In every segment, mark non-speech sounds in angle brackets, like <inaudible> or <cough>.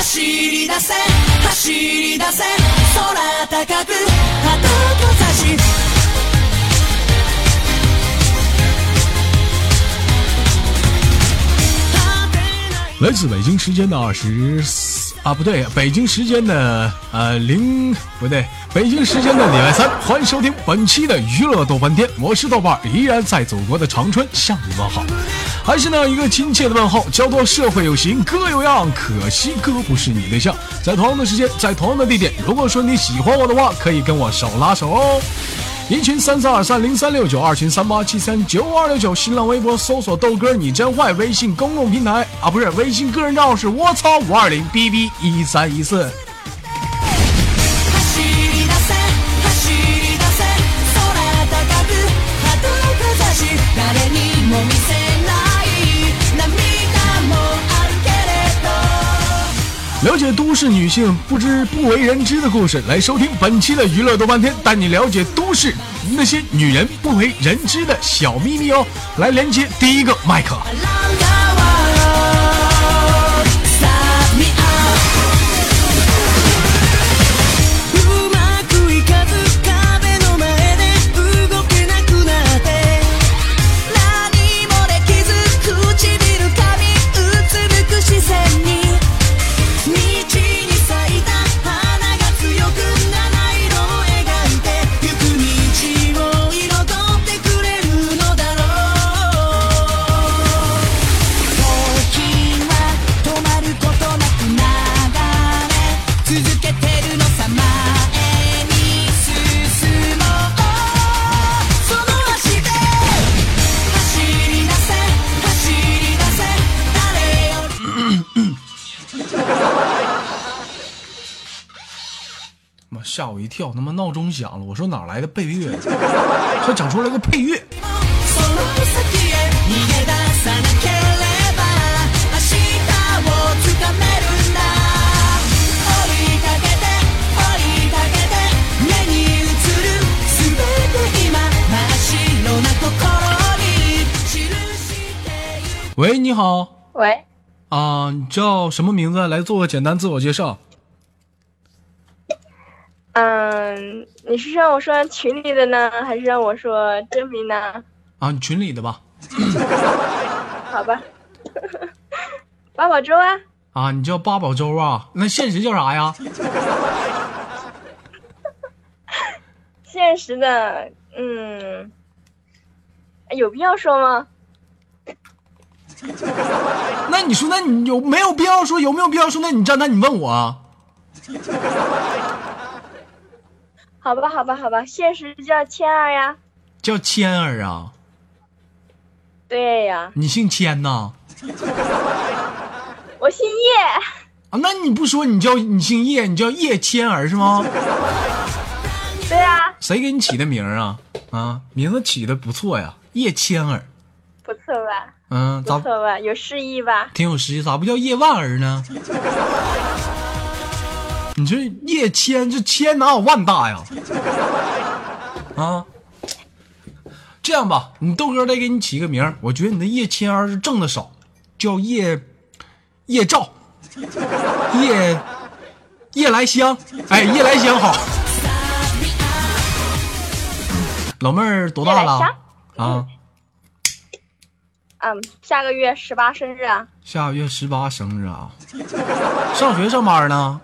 走り出せ走り出せ空高く鳩と差し来自北京时间的二十四啊，不对，北京时间的呃零不对，北京时间的礼拜三，欢迎收听本期的娱乐豆翻天，我是豆瓣儿，依然在祖国的长春向你问好， 还是那一个亲切的问候，叫做社会有型哥有样，可惜哥不是你对象。在同样的时间，在同样的地点，如果说你喜欢我的话，可以跟我手拉手哦。一群三三二三零三六九，二群三八七三九五二六九，新浪微博搜索豆哥你真坏，微信公众平台啊不是微信个人账号是我操五二零 bb 一三一四。都市女性不知不为人知的故事，来收听本期的娱乐多半天，带你了解都市那些女人不为人知的小秘密哦。来连接第一个麦克。吓我一跳，他妈闹钟响了，我说哪来的配乐？还整出来个配乐。その先へ逃げ出さなければ明日をつかめるんだ追いかけて追いかけて目に映る全て今真っ白な心に記している喂，你好喂，啊，你叫什么名字？来做个简单自我介绍。 嗯，你是让我说群里的呢，还是让我说真名呢？啊，你群里的吧？好吧，八宝粥啊，啊，你叫八宝粥啊？那现实叫啥呀？<laughs> 现实的，嗯，有必要说吗？那你说，那你有没有必要说？有没有必要说？那你站那你问我啊？好吧，好吧，好吧，现实叫千儿呀。叫千儿啊？对呀，你姓千呐？<laughs> 我姓叶。啊，那你不说你叫你姓叶，你叫叶千儿是吗？对啊，谁给你起的名儿啊？啊，名字起的不错呀，叶千儿。不错吧？嗯，不错吧？有诗意吧？挺有诗意？咋不叫叶万儿呢？你这叶谦，这谦哪有万大呀？啊，这样吧，你豆哥再给你起个名儿我觉得你的叶谦儿是挣的少，叫叶叶照，叶叶来香，哎，叶来香好。老妹儿多大了？啊，嗯，下个月十八生日啊。下个月十八生日啊？上学上班呢？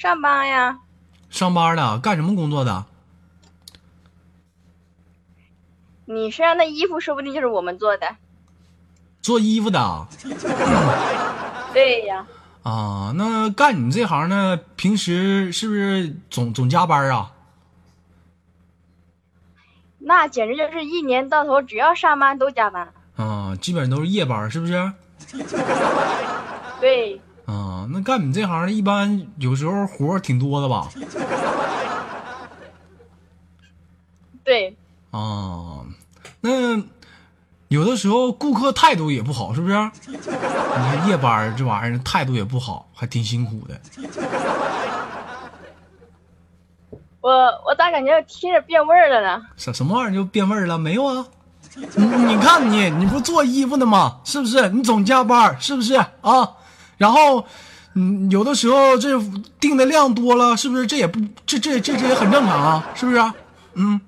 上班呀，上班的，干什么工作的？你身上的衣服说不定就是我们做的。做衣服的啊？<laughs> 对呀，啊那干你这行呢，平时是不是总总加班啊？那简直就是一年到头只要上班都加班。啊，基本都是夜班，是不是？对，啊，那干你这行的，一般有时候活儿挺多的吧？<laughs> 对，啊，那有的时候顾客态度也不好，是不是？你看夜班这玩意儿态度也不好，还挺辛苦的。我我咋感觉听着变味儿了呢？什什么玩意儿就变味儿了？没有啊？你你看你，你不做衣服的吗？是不是？你总加班，是不是啊？然后，嗯，有的时候这订的量多了，是不是？这也不，这这这这也很正常啊，是不是啊？嗯，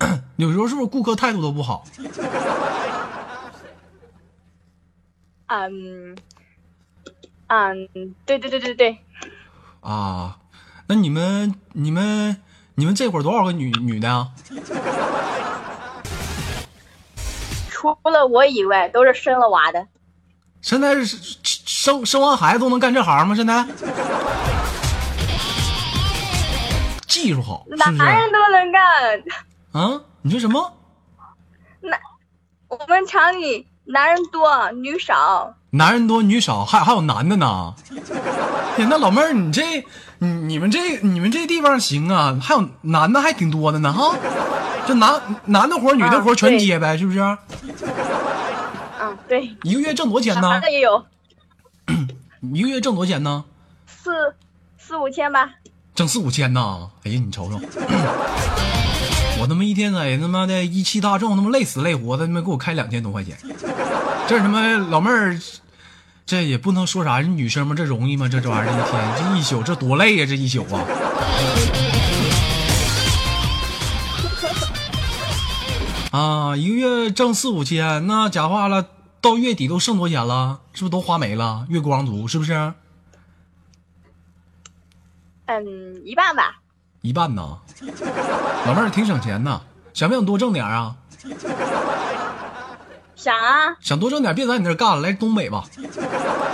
<clears throat> 有时候是不是顾客态度都不好？嗯，嗯，对对对对对，啊，那你们你们你们这会儿多少个女女的啊？除了我以外都是生了娃的。现在是生生完孩子都能干这行吗？现在技术好，是不是？男人都能干，啊，你说什么？男我们厂里男人多女少，男人多女少，还还有男的呢。呀，那老妹儿，你这你你们这你们这地方行啊？还有男的还挺多的呢哈。这男男的活女的活全接呗，是不是？嗯，对，一个月挣多少钱呢男？的也有 <clears throat> 一个月挣多少钱呢？四四五千吧。挣四五千呐！哎呀，你瞅瞅，<clears throat> 我他妈一天在他妈的一汽大众他妈累死累活的，他妈给我开两千多块钱，这他妈老妹儿，这也不能说啥，女生嘛，这容易吗？这这玩意儿一天这一宿这多累呀、这一宿啊！<laughs> 啊，一个月挣四五千，那假话了，到月底都剩多少钱了？是不是都花没了？月光族是不是？嗯，一半吧。一半呢，老妹儿挺省钱呐，想不想多挣点啊？想啊，想多挣点，别在你那儿干了，来东北吧。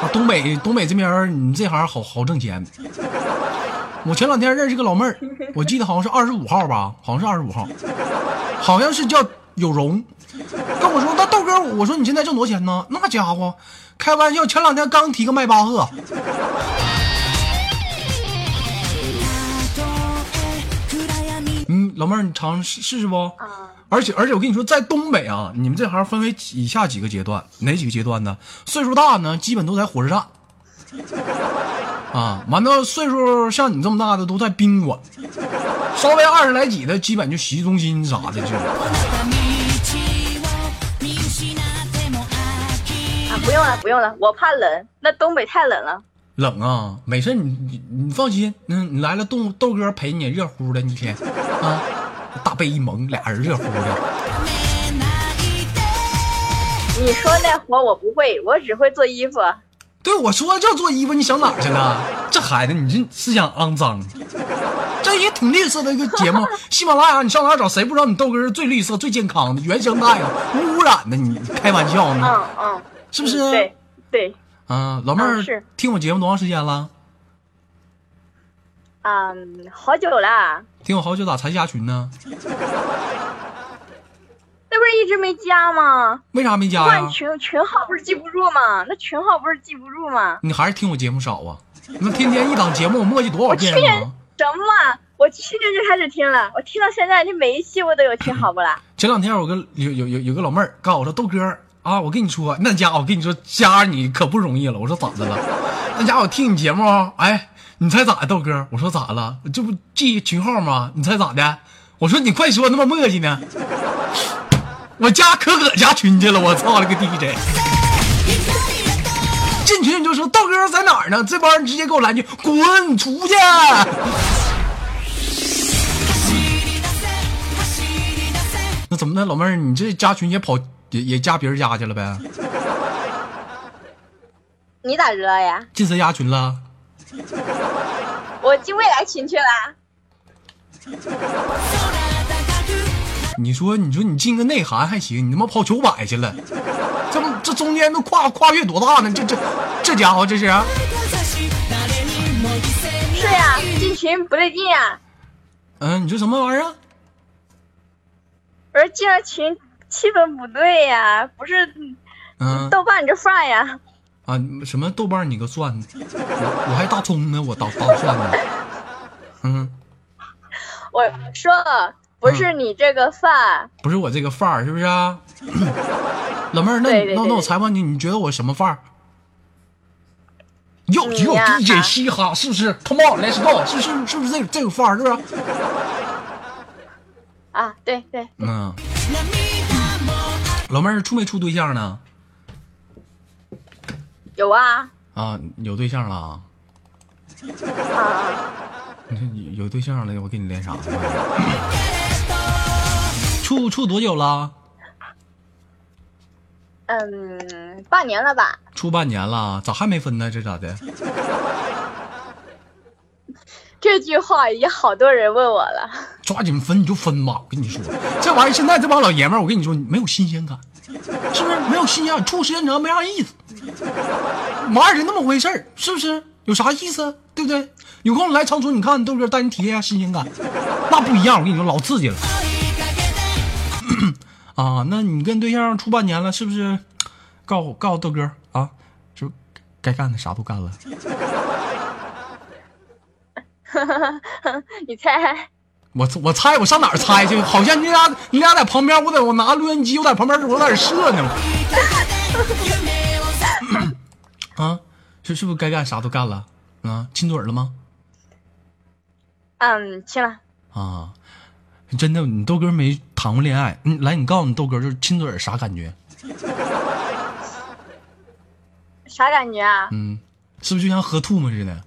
啊，东北东北这边你这行好好挣钱。我前两天认识个老妹儿，我记得好像是二十五号吧，好像是二十五号，好像是叫有容，跟我说那豆哥，我说你现在挣多少钱呢？那家伙，开玩笑，前两天刚提个迈巴赫，嗯，老妹儿你尝试试试不？啊，而且而且我跟你说，在东北啊，你们这行分为以下几个阶段，哪几个阶段呢？岁数大呢，基本都在火车站，啊，完了岁数像你这么大的都在宾馆，稍微二十来几的，基本就洗浴中心啥的就。不用了，不用了，我怕冷，那东北太冷了。冷啊，没事，你你你放心，嗯，你来了，豆豆哥陪你热乎的，一天啊，大被一蒙，俩人热乎的。你说那活我不会，我只会做衣服。对，我说就做衣服，你想哪去了？这孩子，你这思想肮脏。这也挺绿色的一个节目，喜马拉雅，你上哪找？谁不知道你豆哥是最绿色、最健康的原生态的，无污染的？你开玩笑呢？嗯嗯，是不是？对对，啊，老妹儿、嗯听我节目多长时间了？嗯，好久了，听我好久咋才加群呢？<laughs> 那不是一直没加吗？为啥没加呀换？群群号不是记不住吗？那群号不是记不住吗？你还是听我节目少啊？那天天一档节目，我磨叽多少我去年遍啊？什么啊？我去年就开始听了，我听到现在，你每一期我都有听，好不啦？前两天我跟有有有有个老妹儿告诉我说豆哥啊，我跟你说那家伙，我跟你说加你可不容易了。我说咋的了？那家伙我听你节目，哎，你猜咋的，豆哥？我说咋了？这不记群号吗？你猜咋的？我说你快说，那么磨叽呢？我加可可加群去了，我操了个 DJ！进群你就说豆哥在哪儿呢？这帮人直接给我来句滚出去！<laughs> 那怎么的，老妹儿，你这加群也跑也也加别人家去了呗？<laughs> 你咋知道呀？进谁家群了？我进未来群去了。<laughs> 你说，你说你进个内涵还行，你他妈跑九百去了，这不这中间都跨跨越多大呢？这这这家伙这是？啊是呀，进群不对劲呀。嗯，你说什么玩意儿啊？我说进了群气氛不对呀，不是嗯豆瓣你这范儿呀。啊，什么豆瓣你个蒜，我我还大葱呢，我当当蒜呢。嗯，<laughs> 我说不是你这个范儿，不是我这个范儿，是不是啊？<coughs> 老妹儿，那对对对那那我采访你，你觉得我什么范儿？有有 DJ 嘻哈，是不是？Come on，Let's go，是是是不是这个这个范儿？是不是？啊，对对，嗯，老妹儿处没处对象呢？有啊，啊，有对象了啊？啊，你 <laughs> 说你有对象了，我给你连啥呢？<laughs> 处处多久了？嗯，半年了吧？处半年了，咋还没分呢？这咋的？这句话已经好多人问我了。抓紧分你就分吧，我跟你说，这玩意儿现在这帮老爷们儿，我跟你说，没有新鲜感，是不是？没有新鲜感，处时间长没啥意思。玩儿就那么回事儿，是不是？有啥意思？对不对？有空来长春，你看豆哥带你体验一下新鲜感，那不一样，我跟你说，老刺激了。<clears throat> 啊，那你跟对象处半年了，是不是？告诉告诉豆哥啊，是该干的啥都干了？<laughs> 你猜？我我猜我上哪儿猜去？好像你俩你俩在旁边，我在我拿录音机，我在旁边我在这射呢。<coughs> 啊，是是不是该干啥都干了？啊，亲嘴了吗？嗯，亲了。啊，真的，你豆哥没谈过恋爱。嗯，来，你告诉你豆哥，就是亲嘴啥感觉？啥感觉啊？嗯，是不是就像喝吐沫似的？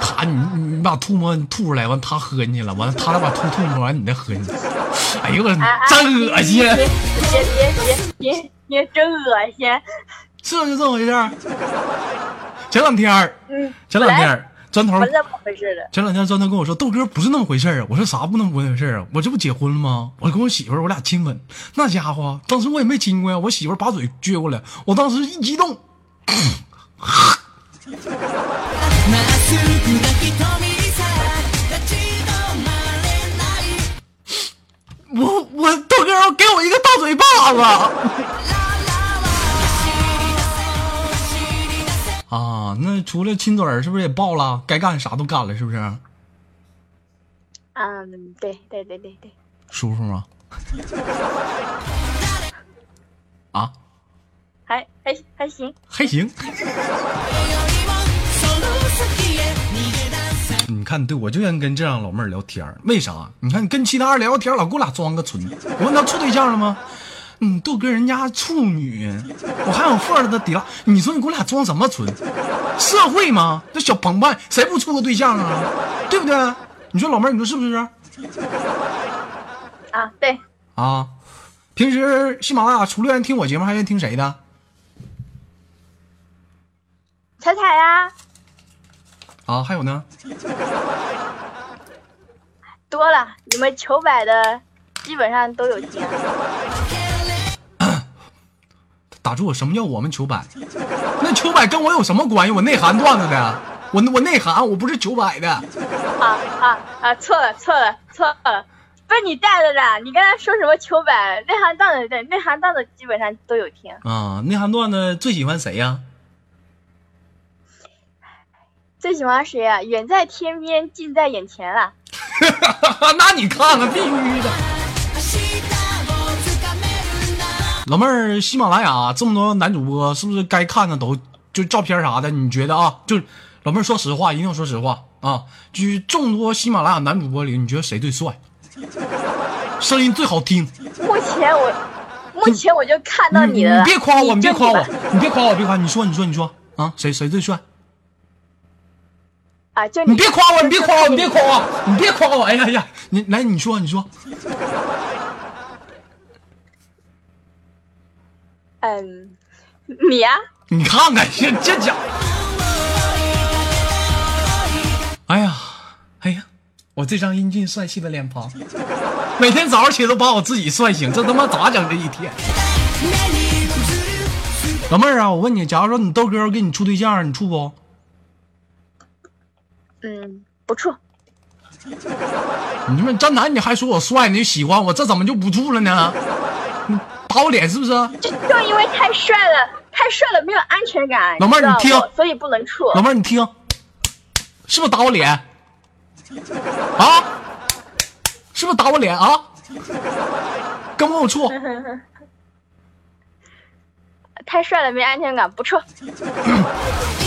他你你你把吐沫吐出来，完他喝进去了，完了他再把吐吐沫完你再喝进去。哎呦我真恶心！别别别别别别，真恶心。是就这么回事儿。前两天儿，嗯，前两天儿砖头不是这么回事的。前两天砖头跟我说，豆哥不是那么回事。我说啥不那么回事儿啊？我这不结婚了吗？我跟我媳妇儿我俩亲吻，那家伙当时我也没亲过呀。我媳妇儿把嘴撅过来，我当时一激动，まっすぐな瞳さ立ち止まれない我我豆哥给我一个大嘴巴子。啊，那除了亲嘴儿，是不是也爆了？该干啥都干了，是不是？嗯，对对对对对，舒服吗？<laughs> 啊，还还还行。还行。 看，对我就愿意跟这样老妹儿聊天儿为啥？你看，你跟其他人聊天，老给我俩装个纯。我问他处对象了吗？嗯，都跟人家处女，我还有富儿的底了。你说你给我俩装什么纯？社会吗？这小朋友谁不处个对象啊？对不对？你说老妹儿，你说是不是？啊，对，啊，平时喜马拉雅除了愿意听我节目，还愿意听谁的？彩彩呀，啊，还有呢？多了，你们球百的基本上都有听。<coughs> 打住！什么叫我们球百？那球百跟我有什么关系？我内涵段子的，我我内涵，我不是球百的。啊啊啊！错了错了错了，不是你带的啦！你刚才说什么球百内涵段子？对，内涵段子基本上都有听。啊，内涵段子最喜欢谁呀、最喜欢谁啊？远在天边，近在眼前啦！那你看看，必须的。明日をつかめるな老妹儿，喜马拉雅这么多男主播，是不是该看的都就照片啥的？你觉得啊？就老妹儿说实话，一定要说实话啊！就是众多喜马拉雅男主播里，你觉得谁最帅？声音最好听？目前我，目前我就看到你的了。别夸我，你别夸我就你吧，你别夸我，别夸，你说，你说，你说啊，谁谁最帅？ 啊！就你别夸我，你别夸我，你别夸我。你别夸我！哎呀呀，你来，你说，你说，<laughs> 嗯，你呀、你看看这这家伙，哎呀，哎呀，我这张英俊帅气的脸庞，每天早上起来都把我自己帅醒，这他妈咋整这一天？老妹儿啊，我问你，假如说你豆哥给你处对象，你处不？嗯，不错。你他妈站男，你还说我帅，你就喜欢我，这怎么就不处了呢？你打我脸是不是？就就因为太帅了，太帅了，没有安全感。老妹儿你听所以不能处。老妹儿，你听，是不是打我脸？啊？是不是打我脸啊？跟不跟我处？<laughs> 太帅了，没安全感，不处。<laughs>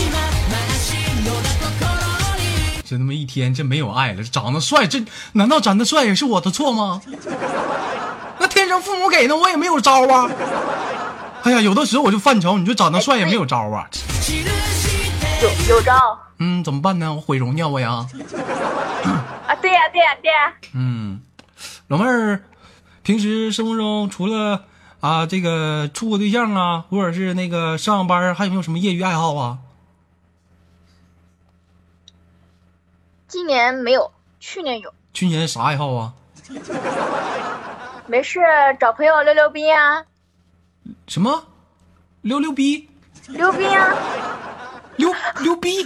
这他妈一天这没有爱了，长得帅，这难道长得帅也是我的错吗？那天生父母给的，我也没有招啊。哎呀，有的时候我就犯愁，你说长得帅也没有招啊。有有招嗯，怎么办呢？我毁容呢我呀？啊！对呀、对呀、对呀、嗯，老妹儿，平时生活中除了啊这个处过对象啊，或者是那个上班，还有没有什么业余爱好啊？今年没有，去年有。去年啥爱好啊？<laughs> 没事，找朋友溜溜冰啊，什么？溜溜逼？溜冰啊！溜溜逼？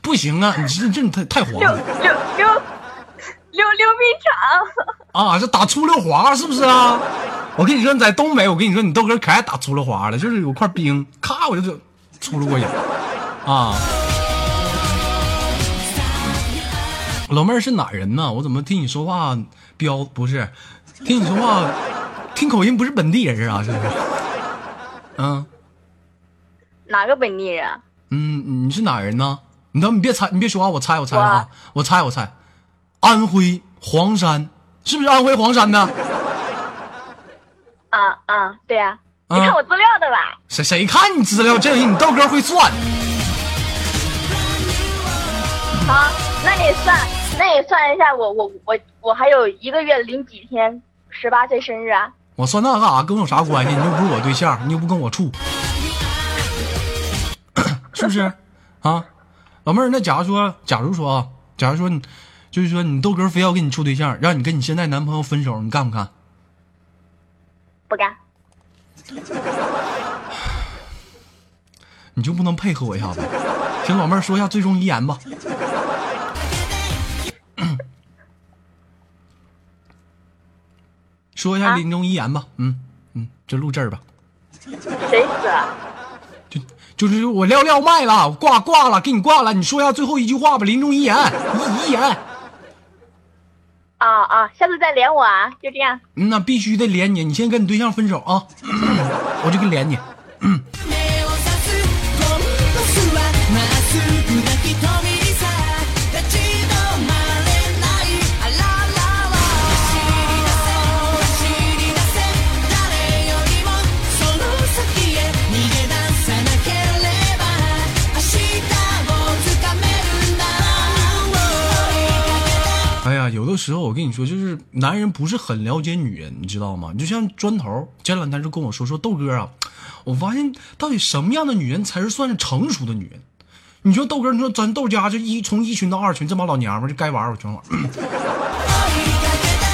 不行啊！你这这你太太黄溜了溜溜溜溜冰场。啊！这打粗溜滑是不是啊？我跟你说，你在东北，我跟你说，你豆哥可爱打粗溜滑了，就是有块冰，咔我就就粗溜过去啊！老妹儿是哪人呢？我怎么听你说话标不是？听你说话听口音不是本地人啊？是不是？嗯哪个本地人？啊嗯，你是哪人呢？你等你别猜，你别说话，我猜我猜啊，我猜我猜，安徽黄山是不是安徽黄山的？啊啊，对呀、啊你看我资料的吧？谁谁看你资料？这人你豆哥会算。好，那你算，那你算一下我，我我我还有一个月零几天，十八岁生日啊？我算那干啥？跟我有啥关系？你又不是我对象，你又不跟我处，<coughs> 是不是？啊，老妹儿，那假如说，假如说啊，假如说你，就是说你豆哥非要跟你处对象，让你跟你现在男朋友分手，你干不干？不干。你就不能配合我一下子？行，老妹儿说一下最终遗言吧。说一下啊临终遗言吧。嗯嗯，就录这儿吧。谁死了？就就是我撂撂麦了，我挂挂了，给你挂了。你说一下最后一句话吧，临终遗言，遗遗言。啊啊，下次再连我啊，就这样。嗯那必须得连你，你先跟你对象分手啊，<coughs> 我就给连你。跟你说，就是男人不是很了解女人，你知道吗？你就像砖头前两天就跟我说说豆哥啊，我发现到底什么样的女人才是算是成熟的女人？你说豆哥，你说咱豆家这一从一群到二群，这帮老娘们就该玩儿我全玩。<coughs>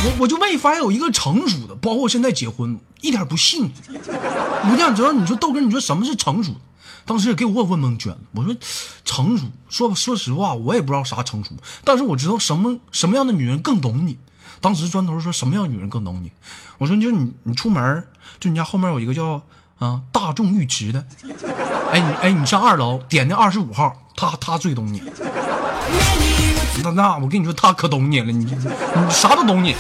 我我就没发现有一个成熟的，包括现在结婚，一点不信。我就想知道，你说豆哥，你说什么是成熟？当时也给我问蒙圈了。我说成熟，说说实话，我也不知道啥成熟，但是我知道什么什么样的女人更懂你。当时砖头说什么样的女人更懂你？我说就你你出门就你家后面有一个叫啊大众浴池的，哎你哎你上二楼点那二十五号，他他最懂你。那那我跟你说，他可懂你了，你你啥都懂你。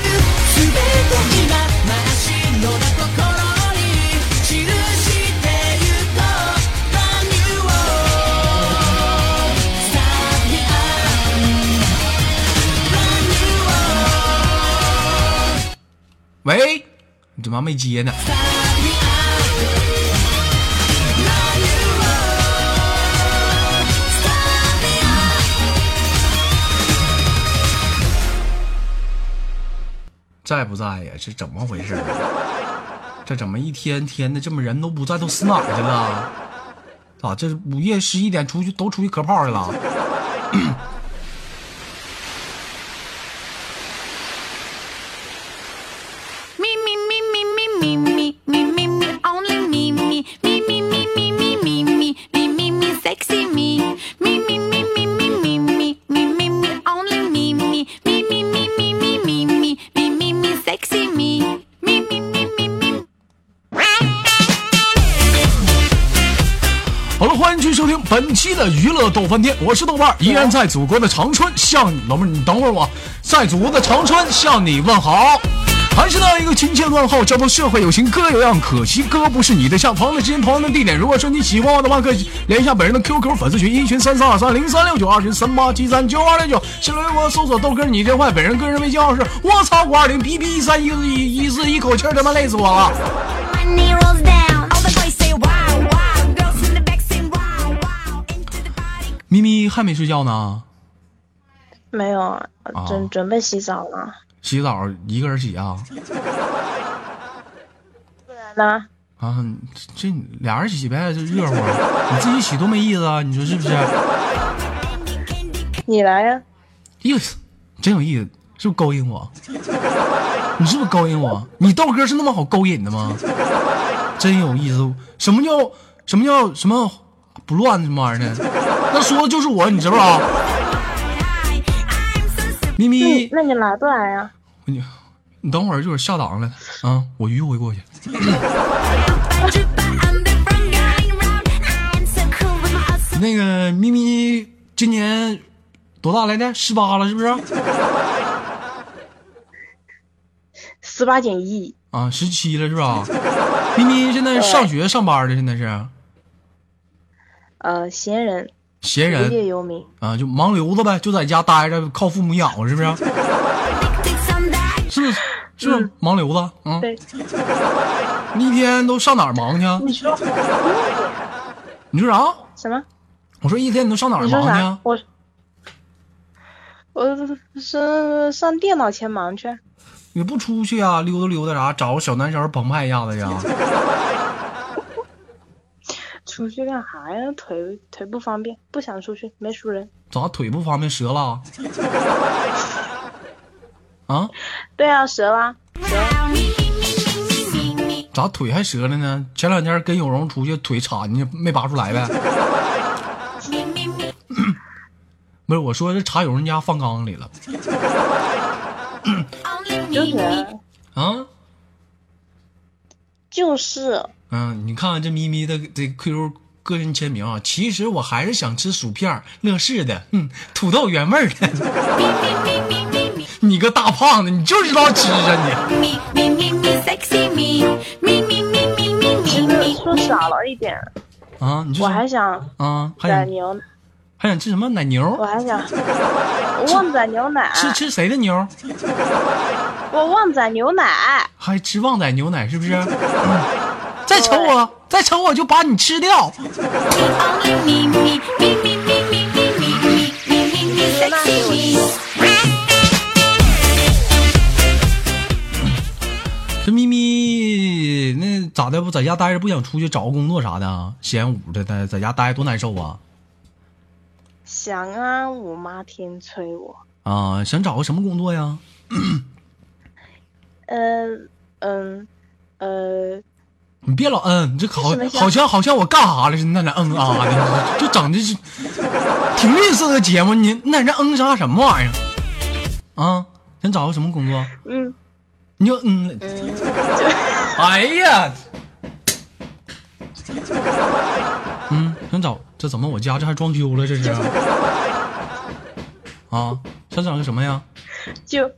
喂，你怎么还没接呢？在不在呀？这怎么回事儿？这怎么一天天的这么人都不在，都死哪去了？咋这午夜十一点出去都出去磕炮去了？Me, me, me, me, me, me, me, only me, me, me, me, me, me, me, me, me, me, me, me, sexy me. Me, me, me, me, me, me, me, me, me, me, only me, me, me, me, me, me, me, me, me, me, me, me, sexy me. Me, me, me, me, me. 好了，欢迎继续收听本期的娱乐逗翻天，我是豆瓣，依然在祖国的长春向你老妹儿，你等会儿我，在祖国的长春向你问好。还是那一个亲切问候，叫做社会有情哥有样，可惜哥不是你对象。朋友的时间，朋友的地点，如果说你喜欢我的话，可以连一下本人的 QQ 粉丝群，一群三三二三零三六九，二群三八七三九二六九。新浪微博搜索豆哥你真坏，本人个人微信号是我操五二零 B B 一三一四一一四，一口气他妈累死我了。Money rolls down. All the boys say wow, wow. Girls in the back say wow. 咪还没睡觉呢？没有，啊准准备洗澡了。洗澡一个人洗啊？不然呢？啊，这俩人洗呗，就热乎。你自己洗多没意思啊？你说是不是？你来呀、意思真有意思，是不是勾引我？你是不是勾引我？你豆哥是那么好勾引的吗？真有意思。什么叫什么叫什么不乱什么玩意儿呢？那说的就是我，你知不知道？咪咪，那你来不来呀、你你等会儿一会儿下档了啊，我迂回过去。<laughs> 那个咪咪今年多大来的？十八了是不是？十八减一，啊，十七了是吧？咪咪现在上学上班的，现在是呃，闲人，闲人业游民。啊，就盲流子呗，就在家待着，靠父母养活，是不是？是不是？盲流子？嗯，对，你一天都上哪儿忙去啊？你说你说啥？什么？我说一天你都上哪儿忙去啊？？我我是上电脑前忙去。你不出去啊？溜达溜达啥？找个小男生澎湃一下子去？出去干啥呀？腿腿不方便，不想出去，没熟人。咋腿不方便折了？<laughs> 啊？对啊，折啦。咋腿还折了呢？前两天跟有容出去，腿插进去没拔出来呗？<coughs> 不是，我说这插有人家放缸里了 <coughs> 就是啊。就是，嗯，你看看这咪咪的这 QQ 个人签名啊，其实我还是想吃薯片乐事的，嗯，土豆原味儿的。<laughs> 你个大胖子，你就知道吃啊你！说少了一点，啊，你就我还想啊，还想宰牛，还想吃什么奶牛？我还想旺仔牛奶，吃吃谁的牛？我旺仔牛奶。还吃旺仔牛奶是不是？<laughs> 嗯再瞅我，再瞅我就把你吃掉。咋的？不在家待着，不想出去找个工作啥的啊？闲屋的，在在家待着多难受啊！想啊，我妈天催我。啊，想找个什么工作呀？呃嗯呃，你别老嗯，你这好好像好像我干啥了似的，那俩嗯啊的，<laughs> 就整的是挺吝啬的节目。你你在这嗯啥什么玩意儿？啊，想找个什么工作？嗯你就嗯，嗯，哎呀，<laughs> 嗯，想找这怎么我家这还装修了这是？啊，想找个什么呀？就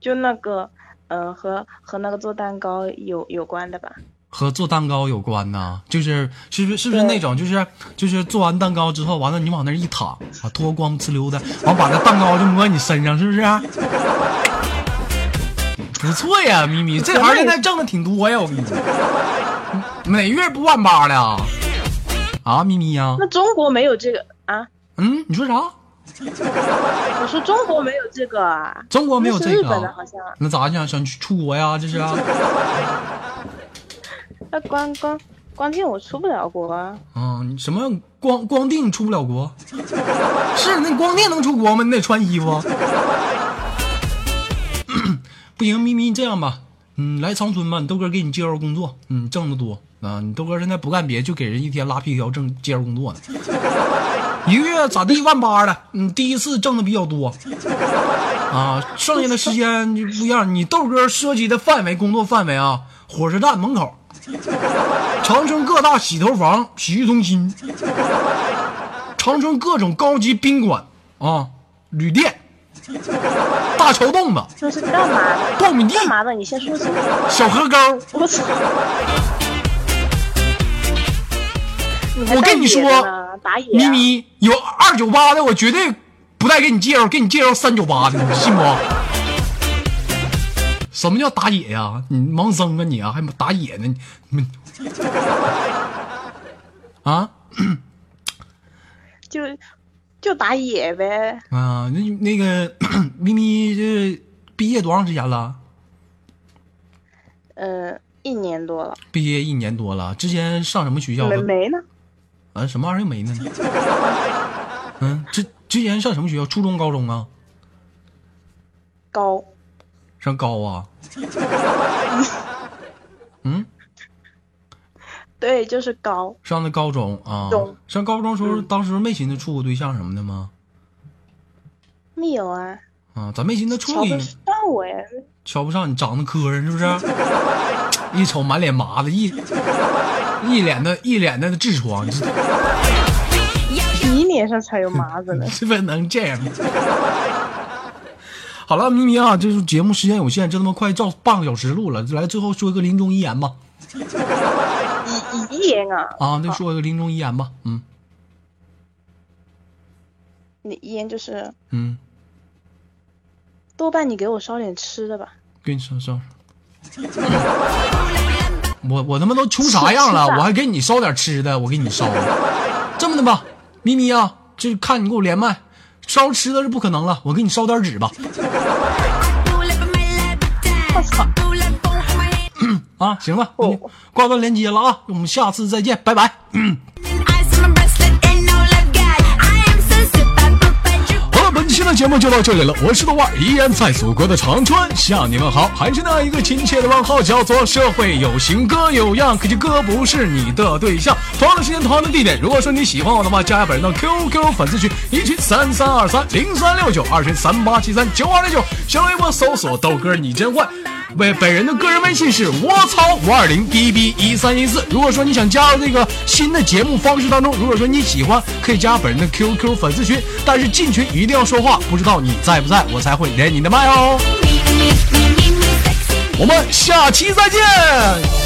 就那个，嗯、和和那个做蛋糕有有关的吧？和做蛋糕有关呢，就是是不是是不是那种就是就是做完蛋糕之后，完了你往那一躺啊，脱光呲溜的，完把那蛋糕就抹你身上，是不是？<laughs> 不错呀，咪咪，这行现在挣的挺多呀，我跟你说，每月不万八了啊，啊，咪咪呀，那中国没有这个啊？嗯，你说啥？我说中国没有这个啊？中国没有这个日本的，啊？好像。那咋想想去出国呀？这是啊？<laughs> 那光光光电我出不了国啊。啊，你什么光光腚出不了国？是那光腚能出国吗？你得穿衣服。<coughs> 不行，咪咪，这样吧，嗯，来长春吧，你豆哥给你介绍工作，嗯，挣得多啊。你豆哥现在不干别的，就给人一天拉皮条挣介绍工作呢，<laughs> 一个月咋地万八的，嗯，第一次挣的比较多。啊，剩下的时间就不一样。你豆哥涉及的范围，工作范围啊，火车站门口，长春各大洗头房、洗浴中心，长春各种高级宾馆啊、旅店、大桥洞子、这是干嘛的？苞米地、干嘛的？你先说清楚。小河沟。我操！我跟你说。咪咪有二九八的，我绝对不带给你介绍，给你介绍三九八的，你信不？什么叫打野呀？你盲僧啊你啊，还打野呢？你啊？就就打打野呗。啊，那那个咪咪这毕业多长时间了？嗯，一年多了，毕业一年多了，之前上什么学校的？没没呢。啊，什么玩意儿没呢？<laughs> 嗯，之之前上什么学校？初中、高中啊？高，上高啊？<laughs> 嗯，对，就是高。上的高中啊中？上高中时候，当时没寻思处过对象什么的吗？没有啊，啊，咋没寻思处？瞧不上我呀。瞧不上你长得磕碜是不是？<laughs> 一瞅满脸麻子，一一脸的一脸的痔疮，<laughs> 你脸上才有麻子呢。是不是能这样？<laughs> 好了，咪咪啊，这是节目时间有限，这他妈快照半个小时录了，来最后说一个临终遗言吧。遗言啊，啊，那说一个临终遗言吧。嗯你遗言就是嗯，多半你给我烧点吃的吧。给你烧烧。<laughs> 我我他妈都穷啥样了，我还给你烧点吃的，我给你烧。这么的吧，咪咪啊，就看你给我连麦，烧吃的是不可能了，我给你烧点纸吧。<laughs> 我操！啊，行了，哦挂断连接了啊，我们下次再见，拜拜。好了，本期的节目就到这里了，我是豆瓣儿，依然在祖国的长春向你们好，还是那一个亲切的问候，叫做社会有型哥有样，可惜哥不是你的对象。同样的时间，同样的地点，如果说你喜欢我的话，加下本人的 QQ 粉丝群，一群三三二三零三六九，二群三八七三九二零九，新浪微博搜索豆哥你真坏。为本人的个人微信是我操五二零 b b 一三一四。如果说你想加入这个新的节目方式当中，如果说你喜欢，可以加本人的 QQ 粉丝群，但是进群一定要说话，不知道你在不在，我才会连你的麦哦。我们下期再见。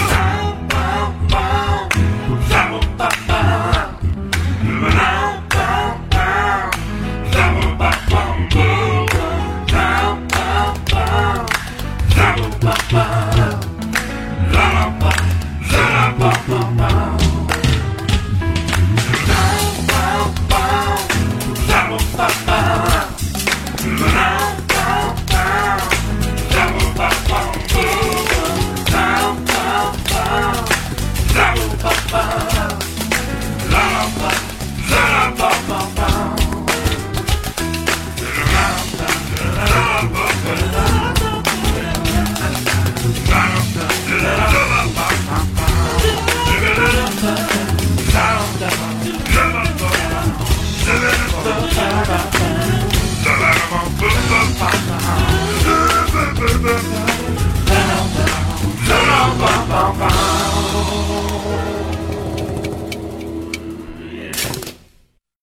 La la la, la la la la. ba